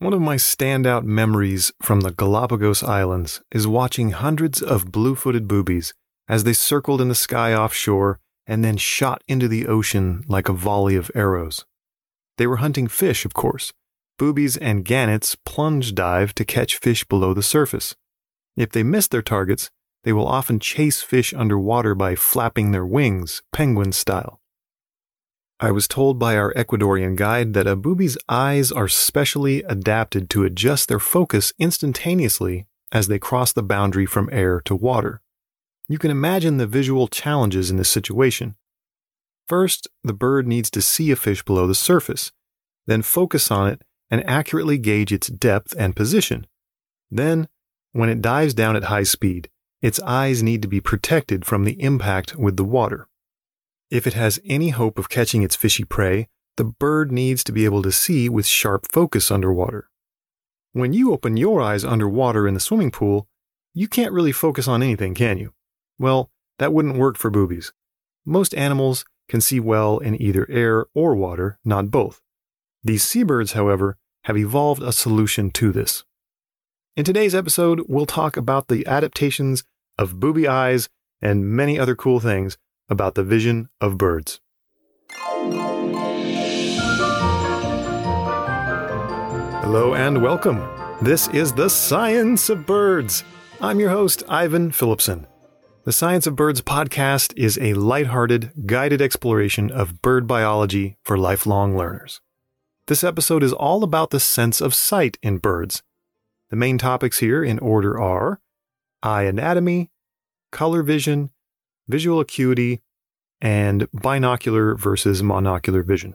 One of my standout memories from the Galapagos Islands is watching hundreds of blue footed boobies as they circled in the sky offshore and then shot into the ocean like a volley of arrows. They were hunting fish, of course. Boobies and gannets plunge dive to catch fish below the surface. If they miss their targets, they will often chase fish underwater by flapping their wings, penguin style. I was told by our Ecuadorian guide that a booby's eyes are specially adapted to adjust their focus instantaneously as they cross the boundary from air to water. You can imagine the visual challenges in this situation. First, the bird needs to see a fish below the surface, then focus on it and accurately gauge its depth and position. Then, when it dives down at high speed, its eyes need to be protected from the impact with the water. If it has any hope of catching its fishy prey, the bird needs to be able to see with sharp focus underwater. When you open your eyes underwater in the swimming pool, you can't really focus on anything, can you? Well, that wouldn't work for boobies. Most animals can see well in either air or water, not both. These seabirds, however, have evolved a solution to this. In today's episode, we'll talk about the adaptations of booby eyes and many other cool things about the vision of birds. Hello and welcome. This is The Science of Birds. I'm your host, Ivan Phillipsen. The Science of Birds podcast is a lighthearted, guided exploration of bird biology for lifelong learners. This episode is all about the sense of sight in birds. The main topics here in order are eye anatomy, color vision, visual acuity, and binocular versus monocular vision.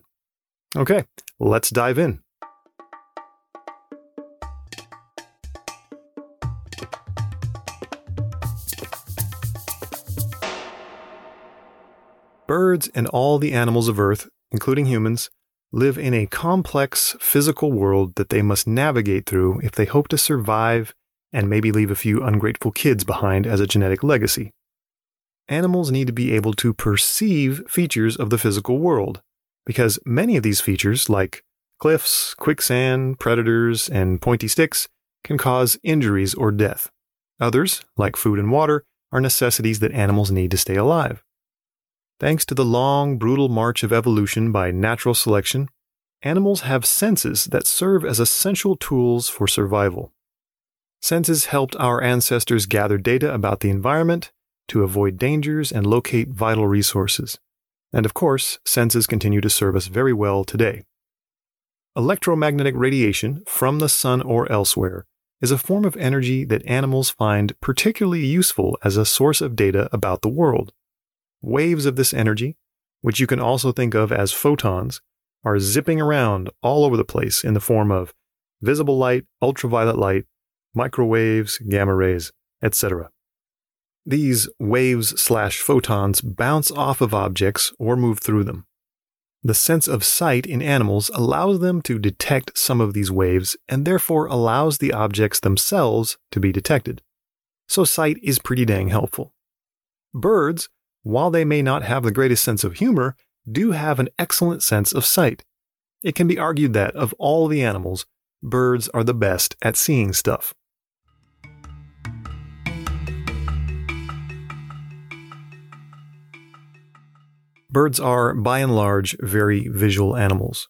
Okay, let's dive in. Birds and all the animals of Earth, including humans, live in a complex physical world that they must navigate through if they hope to survive and maybe leave a few ungrateful kids behind as a genetic legacy. Animals need to be able to perceive features of the physical world, because many of these features, like cliffs, quicksand, predators, and pointy sticks, can cause injuries or death. Others, like food and water, are necessities that animals need to stay alive. Thanks to the long, brutal march of evolution by natural selection, animals have senses that serve as essential tools for survival. Senses helped our ancestors gather data about the environment, to avoid dangers and locate vital resources. And of course, senses continue to serve us very well today. Electromagnetic radiation from the sun or elsewhere is a form of energy that animals find particularly useful as a source of data about the world. Waves of this energy, which you can also think of as photons, are zipping around all over the place in the form of visible light, ultraviolet light, microwaves, gamma rays, etc. These waves slash photons bounce off of objects or move through them. The sense of sight in animals allows them to detect some of these waves and therefore allows the objects themselves to be detected. So sight is pretty dang helpful. Birds while they may not have the greatest sense of humor, do have an excellent sense of sight. It can be argued that, of all the animals, birds are the best at seeing stuff. Birds are, by and large, very visual animals.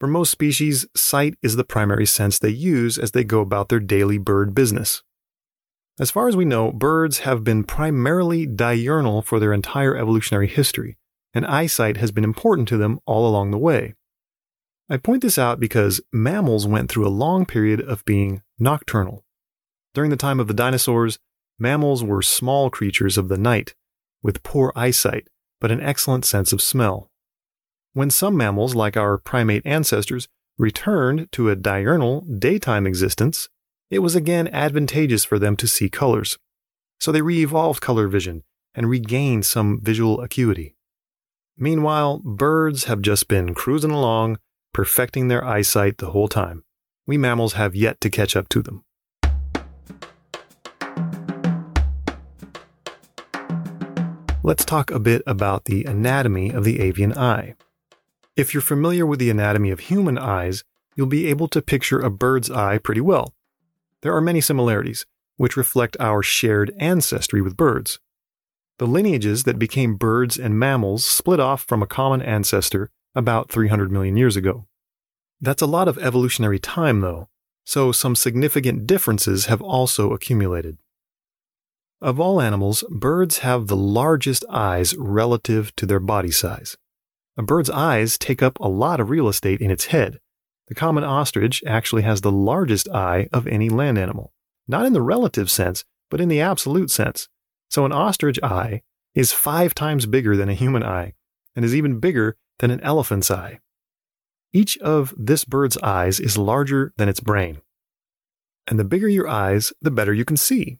For most species, sight is the primary sense they use as they go about their daily bird business. As far as we know, birds have been primarily diurnal for their entire evolutionary history, and eyesight has been important to them all along the way. I point this out because mammals went through a long period of being nocturnal. During the time of the dinosaurs, mammals were small creatures of the night, with poor eyesight, but an excellent sense of smell. When some mammals, like our primate ancestors, returned to a diurnal, daytime existence, it was again advantageous for them to see colors. So they re evolved color vision and regained some visual acuity. Meanwhile, birds have just been cruising along, perfecting their eyesight the whole time. We mammals have yet to catch up to them. Let's talk a bit about the anatomy of the avian eye. If you're familiar with the anatomy of human eyes, you'll be able to picture a bird's eye pretty well. There are many similarities, which reflect our shared ancestry with birds. The lineages that became birds and mammals split off from a common ancestor about 300 million years ago. That's a lot of evolutionary time, though, so some significant differences have also accumulated. Of all animals, birds have the largest eyes relative to their body size. A bird's eyes take up a lot of real estate in its head. The common ostrich actually has the largest eye of any land animal, not in the relative sense, but in the absolute sense. So an ostrich eye is five times bigger than a human eye and is even bigger than an elephant's eye. Each of this bird's eyes is larger than its brain. And the bigger your eyes, the better you can see.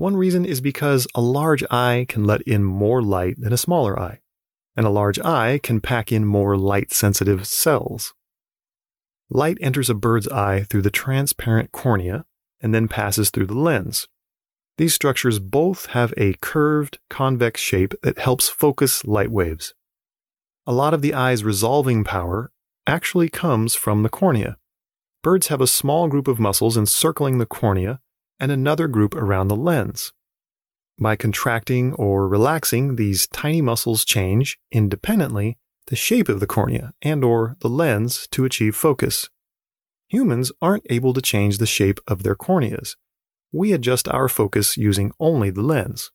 One reason is because a large eye can let in more light than a smaller eye, and a large eye can pack in more light sensitive cells. Light enters a bird's eye through the transparent cornea and then passes through the lens. These structures both have a curved, convex shape that helps focus light waves. A lot of the eye's resolving power actually comes from the cornea. Birds have a small group of muscles encircling the cornea and another group around the lens. By contracting or relaxing, these tiny muscles change independently the shape of the cornea and or the lens to achieve focus. Humans aren't able to change the shape of their corneas. We adjust our focus using only the lens.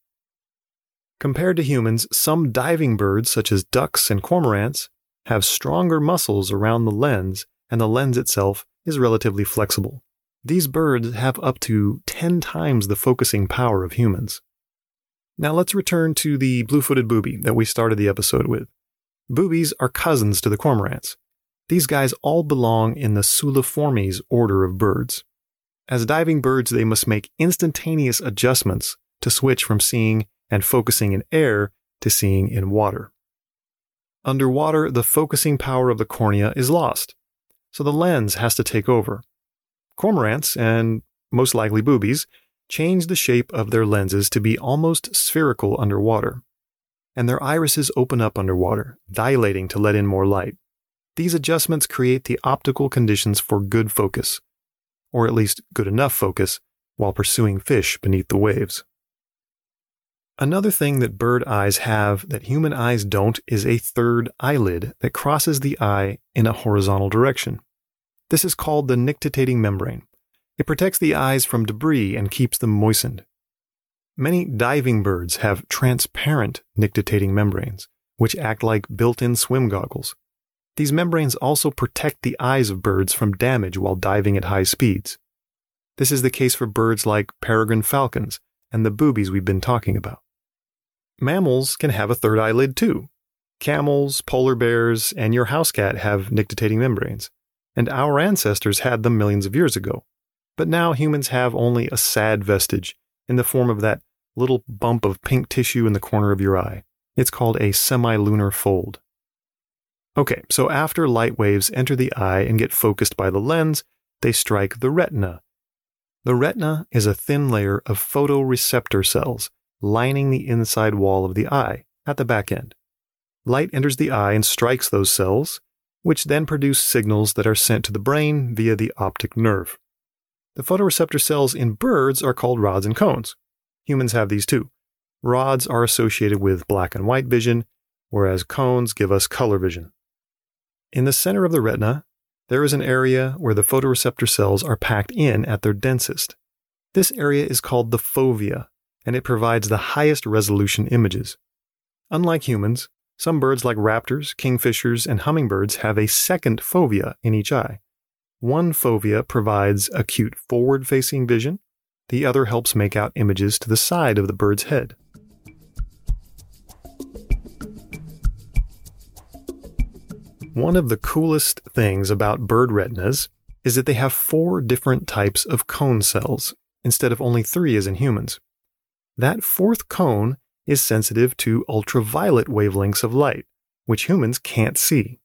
Compared to humans, some diving birds such as ducks and cormorants have stronger muscles around the lens and the lens itself is relatively flexible. These birds have up to 10 times the focusing power of humans. Now let's return to the blue footed booby that we started the episode with. Boobies are cousins to the cormorants. These guys all belong in the Suliformes order of birds. As diving birds, they must make instantaneous adjustments to switch from seeing and focusing in air to seeing in water. Underwater, the focusing power of the cornea is lost, so the lens has to take over. Cormorants, and most likely boobies, change the shape of their lenses to be almost spherical underwater. And their irises open up underwater, dilating to let in more light. These adjustments create the optical conditions for good focus, or at least good enough focus, while pursuing fish beneath the waves. Another thing that bird eyes have that human eyes don't is a third eyelid that crosses the eye in a horizontal direction. This is called the nictitating membrane. It protects the eyes from debris and keeps them moistened. Many diving birds have transparent nictitating membranes, which act like built in swim goggles. These membranes also protect the eyes of birds from damage while diving at high speeds. This is the case for birds like peregrine falcons and the boobies we've been talking about. Mammals can have a third eyelid too. Camels, polar bears, and your house cat have nictitating membranes and our ancestors had them millions of years ago. But now humans have only a sad vestige in the form of that little bump of pink tissue in the corner of your eye. It's called a semilunar fold. Okay, so after light waves enter the eye and get focused by the lens, they strike the retina. The retina is a thin layer of photoreceptor cells lining the inside wall of the eye at the back end. Light enters the eye and strikes those cells, which then produce signals that are sent to the brain via the optic nerve. The photoreceptor cells in birds are called rods and cones. Humans have these too. Rods are associated with black and white vision, whereas cones give us color vision. In the center of the retina, there is an area where the photoreceptor cells are packed in at their densest. This area is called the fovea, and it provides the highest resolution images. Unlike humans, some birds, like raptors, kingfishers, and hummingbirds, have a second fovea in each eye. One fovea provides acute forward facing vision, the other helps make out images to the side of the bird's head. One of the coolest things about bird retinas is that they have four different types of cone cells, instead of only three as in humans. That fourth cone is sensitive to ultraviolet wavelengths of light, which humans can't see.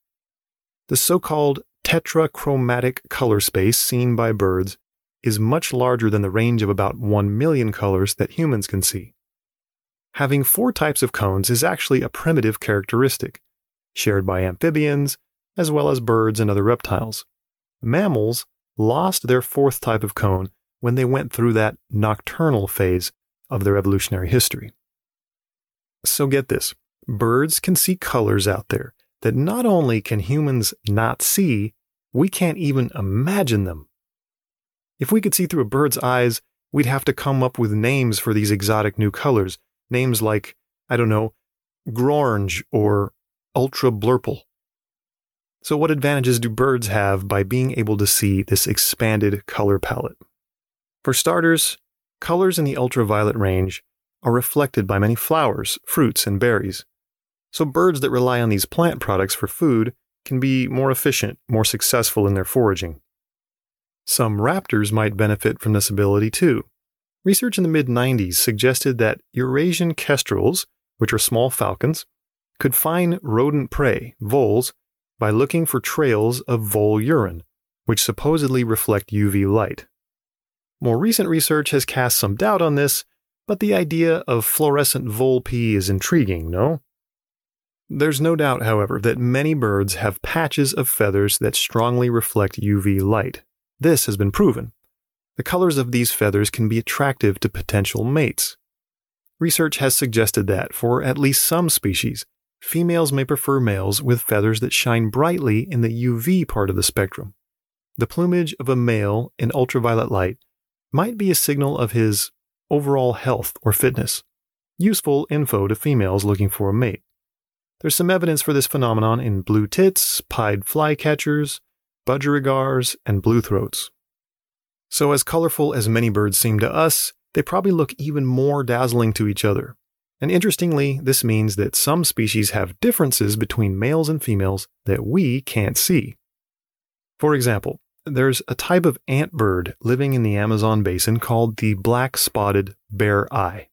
The so called tetrachromatic color space seen by birds is much larger than the range of about 1 million colors that humans can see. Having four types of cones is actually a primitive characteristic, shared by amphibians as well as birds and other reptiles. mammals lost their fourth type of cone when they went through that nocturnal phase of their evolutionary history. So get this birds can see colors out there that not only can humans not see, we can't even imagine them. If we could see through a bird's eyes, we'd have to come up with names for these exotic new colors. Names like, I don't know, Grorange or Ultra Blurple. So, what advantages do birds have by being able to see this expanded color palette? For starters, colors in the ultraviolet range are reflected by many flowers, fruits, and berries. So, birds that rely on these plant products for food can be more efficient, more successful in their foraging. Some raptors might benefit from this ability too. Research in the mid 90s suggested that Eurasian kestrels, which are small falcons, could find rodent prey, voles, by looking for trails of vole urine, which supposedly reflect UV light. More recent research has cast some doubt on this, but the idea of fluorescent vole pee is intriguing, no? There's no doubt, however, that many birds have patches of feathers that strongly reflect UV light. This has been proven. The colors of these feathers can be attractive to potential mates. Research has suggested that, for at least some species, females may prefer males with feathers that shine brightly in the UV part of the spectrum. The plumage of a male in ultraviolet light might be a signal of his overall health or fitness, useful info to females looking for a mate. There's some evidence for this phenomenon in blue tits, pied flycatchers, budgerigars, and blue throats. So, as colorful as many birds seem to us, they probably look even more dazzling to each other. And interestingly, this means that some species have differences between males and females that we can't see. For example, there's a type of ant bird living in the Amazon basin called the black spotted bare eye.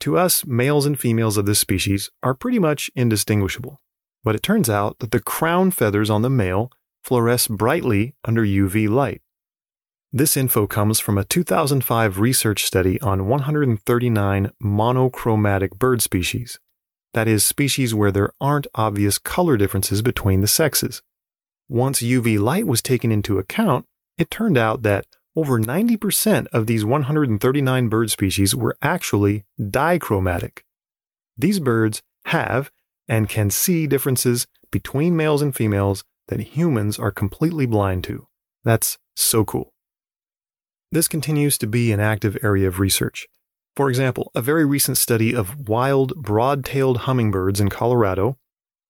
To us, males and females of this species are pretty much indistinguishable. But it turns out that the crown feathers on the male fluoresce brightly under UV light. This info comes from a 2005 research study on 139 monochromatic bird species, that is, species where there aren't obvious color differences between the sexes. Once UV light was taken into account, it turned out that over 90% of these 139 bird species were actually dichromatic. These birds have and can see differences between males and females that humans are completely blind to. That's so cool. This continues to be an active area of research. For example, a very recent study of wild broad tailed hummingbirds in Colorado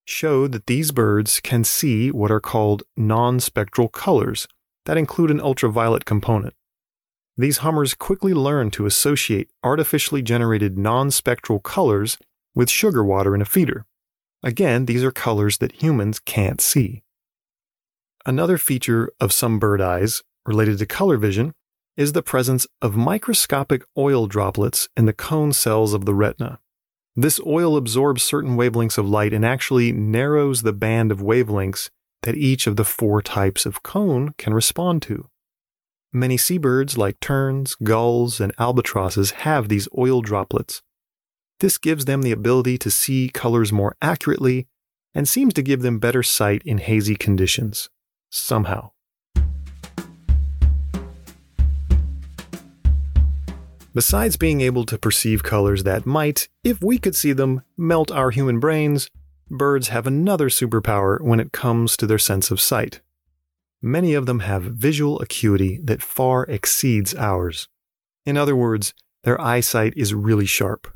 showed that these birds can see what are called non spectral colors that include an ultraviolet component. These hummers quickly learn to associate artificially generated non spectral colors with sugar water in a feeder. Again, these are colors that humans can't see. Another feature of some bird eyes related to color vision is the presence of microscopic oil droplets in the cone cells of the retina. This oil absorbs certain wavelengths of light and actually narrows the band of wavelengths that each of the four types of cone can respond to. Many seabirds, like terns, gulls, and albatrosses, have these oil droplets. This gives them the ability to see colors more accurately and seems to give them better sight in hazy conditions. Somehow. Besides being able to perceive colors that might, if we could see them, melt our human brains, birds have another superpower when it comes to their sense of sight. Many of them have visual acuity that far exceeds ours. In other words, their eyesight is really sharp.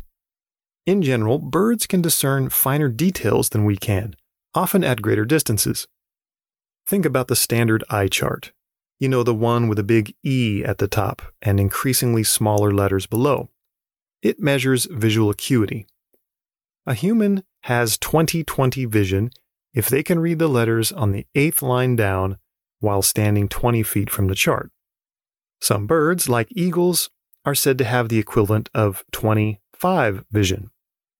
In general, birds can discern finer details than we can, often at greater distances. Think about the standard eye chart. You know, the one with a big E at the top and increasingly smaller letters below. It measures visual acuity. A human has 20/20 vision if they can read the letters on the eighth line down while standing 20 feet from the chart. Some birds, like eagles, are said to have the equivalent of 25 vision.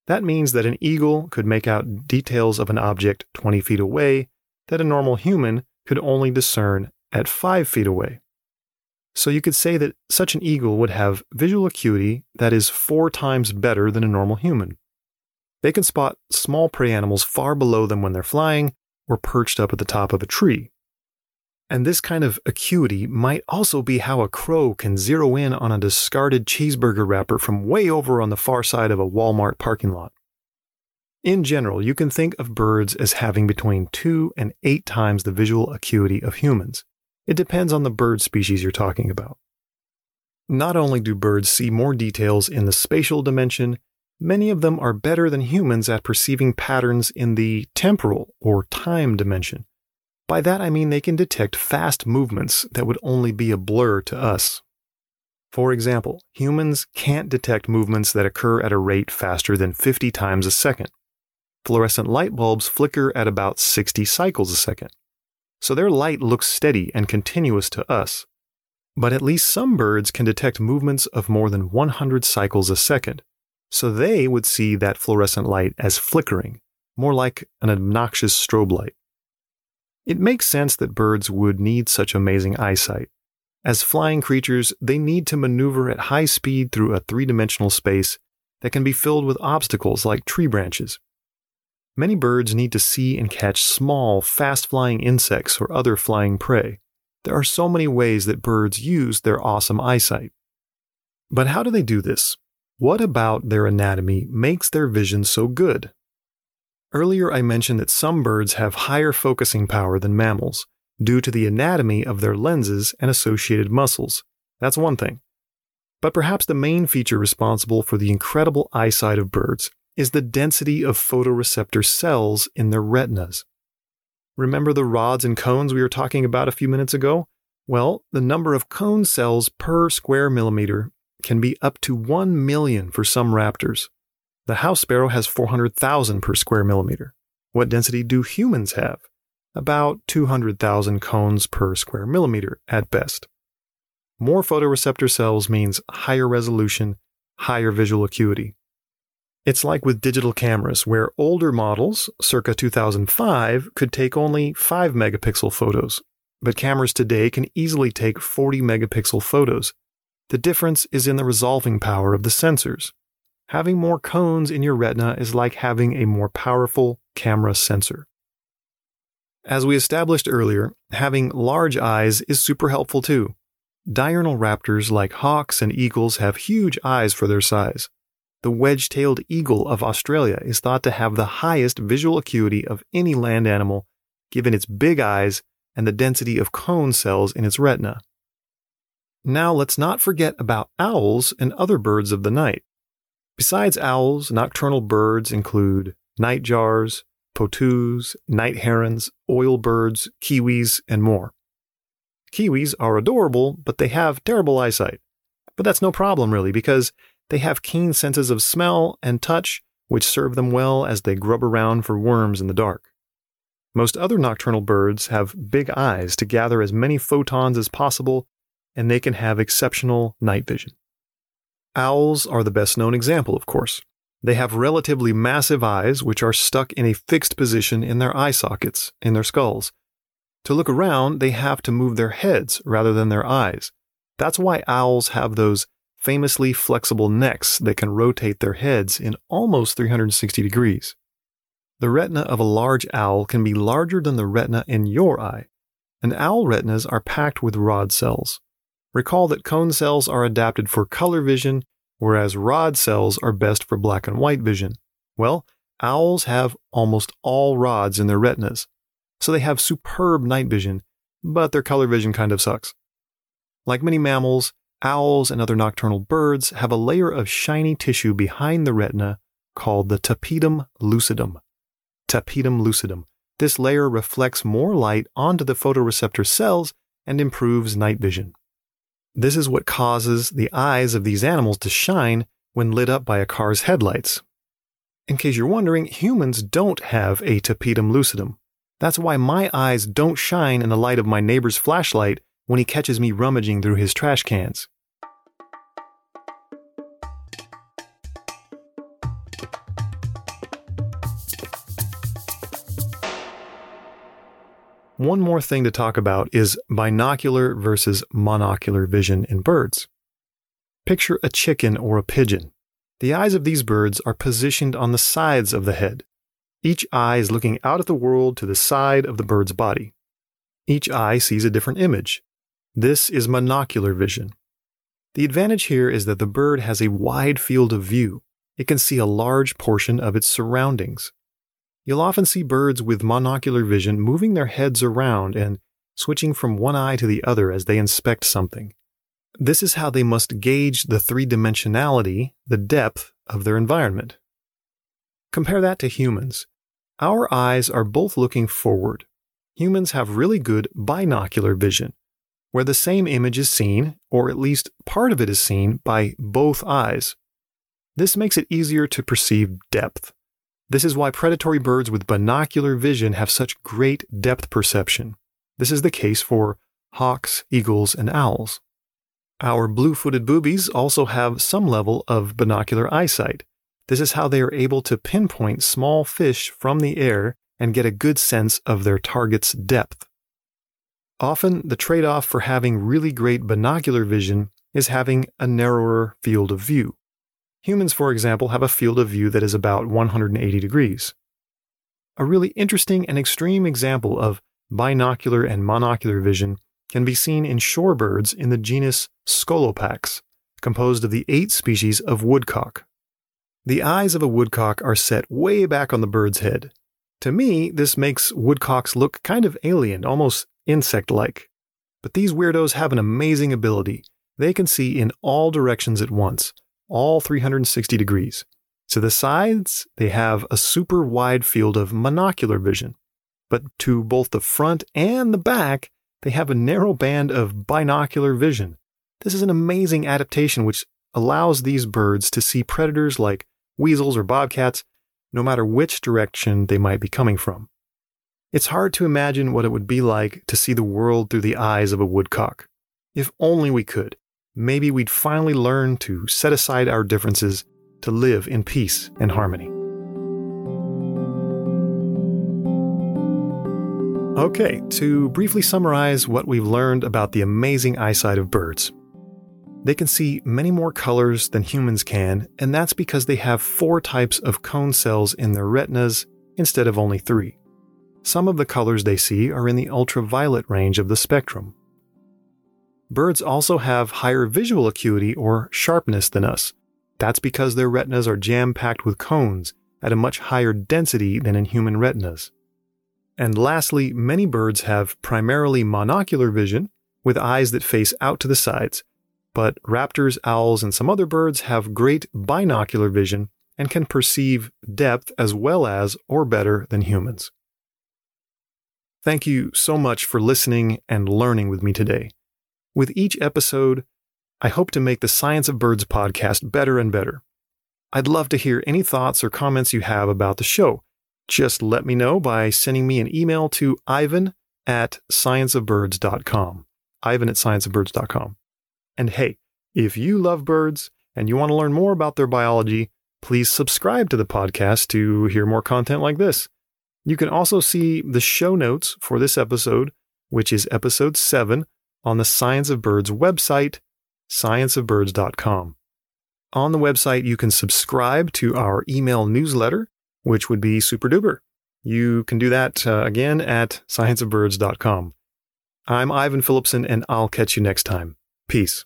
That means that an eagle could make out details of an object 20 feet away that a normal human could only discern at 5 feet away. So you could say that such an eagle would have visual acuity that is four times better than a normal human. They can spot small prey animals far below them when they're flying or perched up at the top of a tree. And this kind of acuity might also be how a crow can zero in on a discarded cheeseburger wrapper from way over on the far side of a Walmart parking lot. In general, you can think of birds as having between 2 and 8 times the visual acuity of humans. It depends on the bird species you're talking about. Not only do birds see more details in the spatial dimension, many of them are better than humans at perceiving patterns in the temporal or time dimension. By that I mean they can detect fast movements that would only be a blur to us. For example, humans can't detect movements that occur at a rate faster than 50 times a second fluorescent light bulbs flicker at about 60 cycles a second. So their light looks steady and continuous to us. But at least some birds can detect movements of more than 100 cycles a second, so they would see that fluorescent light as flickering, more like an obnoxious strobe light. It makes sense that birds would need such amazing eyesight. As flying creatures, they need to maneuver at high speed through a three dimensional space that can be filled with obstacles like tree branches, Many birds need to see and catch small, fast flying insects or other flying prey. There are so many ways that birds use their awesome eyesight. But how do they do this? What about their anatomy makes their vision so good? Earlier, I mentioned that some birds have higher focusing power than mammals due to the anatomy of their lenses and associated muscles. That's one thing. But perhaps the main feature responsible for the incredible eyesight of birds is the density of photoreceptor cells in their retinas. Remember the rods and cones we were talking about a few minutes ago? Well, the number of cone cells per square millimeter can be up to 1 million for some raptors. The house sparrow has 400,000 per square millimeter. What density do humans have? About 200,000 cones per square millimeter at best. More photoreceptor cells means higher resolution, higher visual acuity. It's like with digital cameras, where older models, circa 2005, could take only 5 megapixel photos, but cameras today can easily take 40 megapixel photos. The difference is in the resolving power of the sensors. Having more cones in your retina is like having a more powerful camera sensor. As we established earlier, having large eyes is super helpful too. Diurnal raptors like hawks and eagles have huge eyes for their size the wedge tailed eagle of Australia is thought to have the highest visual acuity of any land animal, given its big eyes and the density of cone cells in its retina. Now let's not forget about owls and other birds of the night. Besides owls, nocturnal birds include nightjars, potoos, night herons, oil birds, kiwis, and more. Kiwis are adorable, but they have terrible eyesight. But that's no problem really, because they have keen senses of smell and touch, which serve them well as they grub around for worms in the dark. Most other nocturnal birds have big eyes to gather as many photons as possible, and they can have exceptional night vision. Owls are the best known example, of course. They have relatively massive eyes, which are stuck in a fixed position in their eye sockets, in their skulls. To look around, they have to move their heads rather than their eyes. That's why owls have those famously flexible necks that can rotate their heads in almost 360 degrees. The retina of a large owl can be larger than the retina in your eye, and owl retinas are packed with rod cells. Recall that cone cells are adapted for color vision, whereas rod cells are best for black and white vision. Well, owls have almost all rods in their retinas, so they have superb night vision, but their color vision kind of sucks. Like many mammals, Owls and other nocturnal birds have a layer of shiny tissue behind the retina called the tapetum lucidum. Tapetum lucidum. This layer reflects more light onto the photoreceptor cells and improves night vision. This is what causes the eyes of these animals to shine when lit up by a car's headlights. In case you're wondering, humans don't have a tapetum lucidum. That's why my eyes don't shine in the light of my neighbor's flashlight when he catches me rummaging through his trash cans. One more thing to talk about is binocular versus monocular vision in birds. Picture a chicken or a pigeon. The eyes of these birds are positioned on the sides of the head. Each eye is looking out at the world to the side of the bird's body. Each eye sees a different image. This is monocular vision. The advantage here is that the bird has a wide field of view. It can see a large portion of its surroundings. You'll often see birds with monocular vision moving their heads around and switching from one eye to the other as they inspect something. This is how they must gauge the three dimensionality, the depth of their environment. Compare that to humans. Our eyes are both looking forward. Humans have really good binocular vision, where the same image is seen, or at least part of it is seen, by both eyes. This makes it easier to perceive depth. This is why predatory birds with binocular vision have such great depth perception. This is the case for hawks, eagles, and owls. Our blue footed boobies also have some level of binocular eyesight. This is how they are able to pinpoint small fish from the air and get a good sense of their target's depth. Often, the trade off for having really great binocular vision is having a narrower field of view. Humans, for example, have a field of view that is about 180 degrees. A really interesting and extreme example of binocular and monocular vision can be seen in shorebirds in the genus Scolopax, composed of the eight species of woodcock. The eyes of a woodcock are set way back on the bird's head. To me, this makes woodcocks look kind of alien, almost insect like. But these weirdos have an amazing ability. They can see in all directions at once, all 360 degrees. To the sides, they have a super wide field of monocular vision. But to both the front and the back, they have a narrow band of binocular vision. This is an amazing adaptation which allows these birds to see predators like weasels or bobcats, no matter which direction they might be coming from. It's hard to imagine what it would be like to see the world through the eyes of a woodcock. If only we could, maybe we'd finally learn to set aside our differences to live in peace and harmony. Okay, to briefly summarize what we've learned about the amazing eyesight of birds. They can see many more colors than humans can, and that's because they have four types of cone cells in their retinas instead of only three. Some of the colors they see are in the ultraviolet range of the spectrum. Birds also have higher visual acuity or sharpness than us. That's because their retinas are jam packed with cones at a much higher density than in human retinas. And lastly, many birds have primarily monocular vision with eyes that face out to the sides, but raptors, owls, and some other birds have great binocular vision and can perceive depth as well as or better than humans. Thank you so much for listening and learning with me today. With each episode, I hope to make the Science of Birds podcast better and better. I'd love to hear any thoughts or comments you have about the show just let me know by sending me an email to ivan at scienceofbirds.com. Ivan at scienceofbirds.com. And hey, if you love birds and you want to learn more about their biology, please subscribe to the podcast to hear more content like this. You can also see the show notes for this episode, which is episode 7, on the Science of Birds website, scienceofbirds.com. On the website, you can subscribe to our email newsletter which would be super duper. You can do that uh, again at scienceofbirds.com. I'm Ivan Phillipsen, and I'll catch you next time. Peace.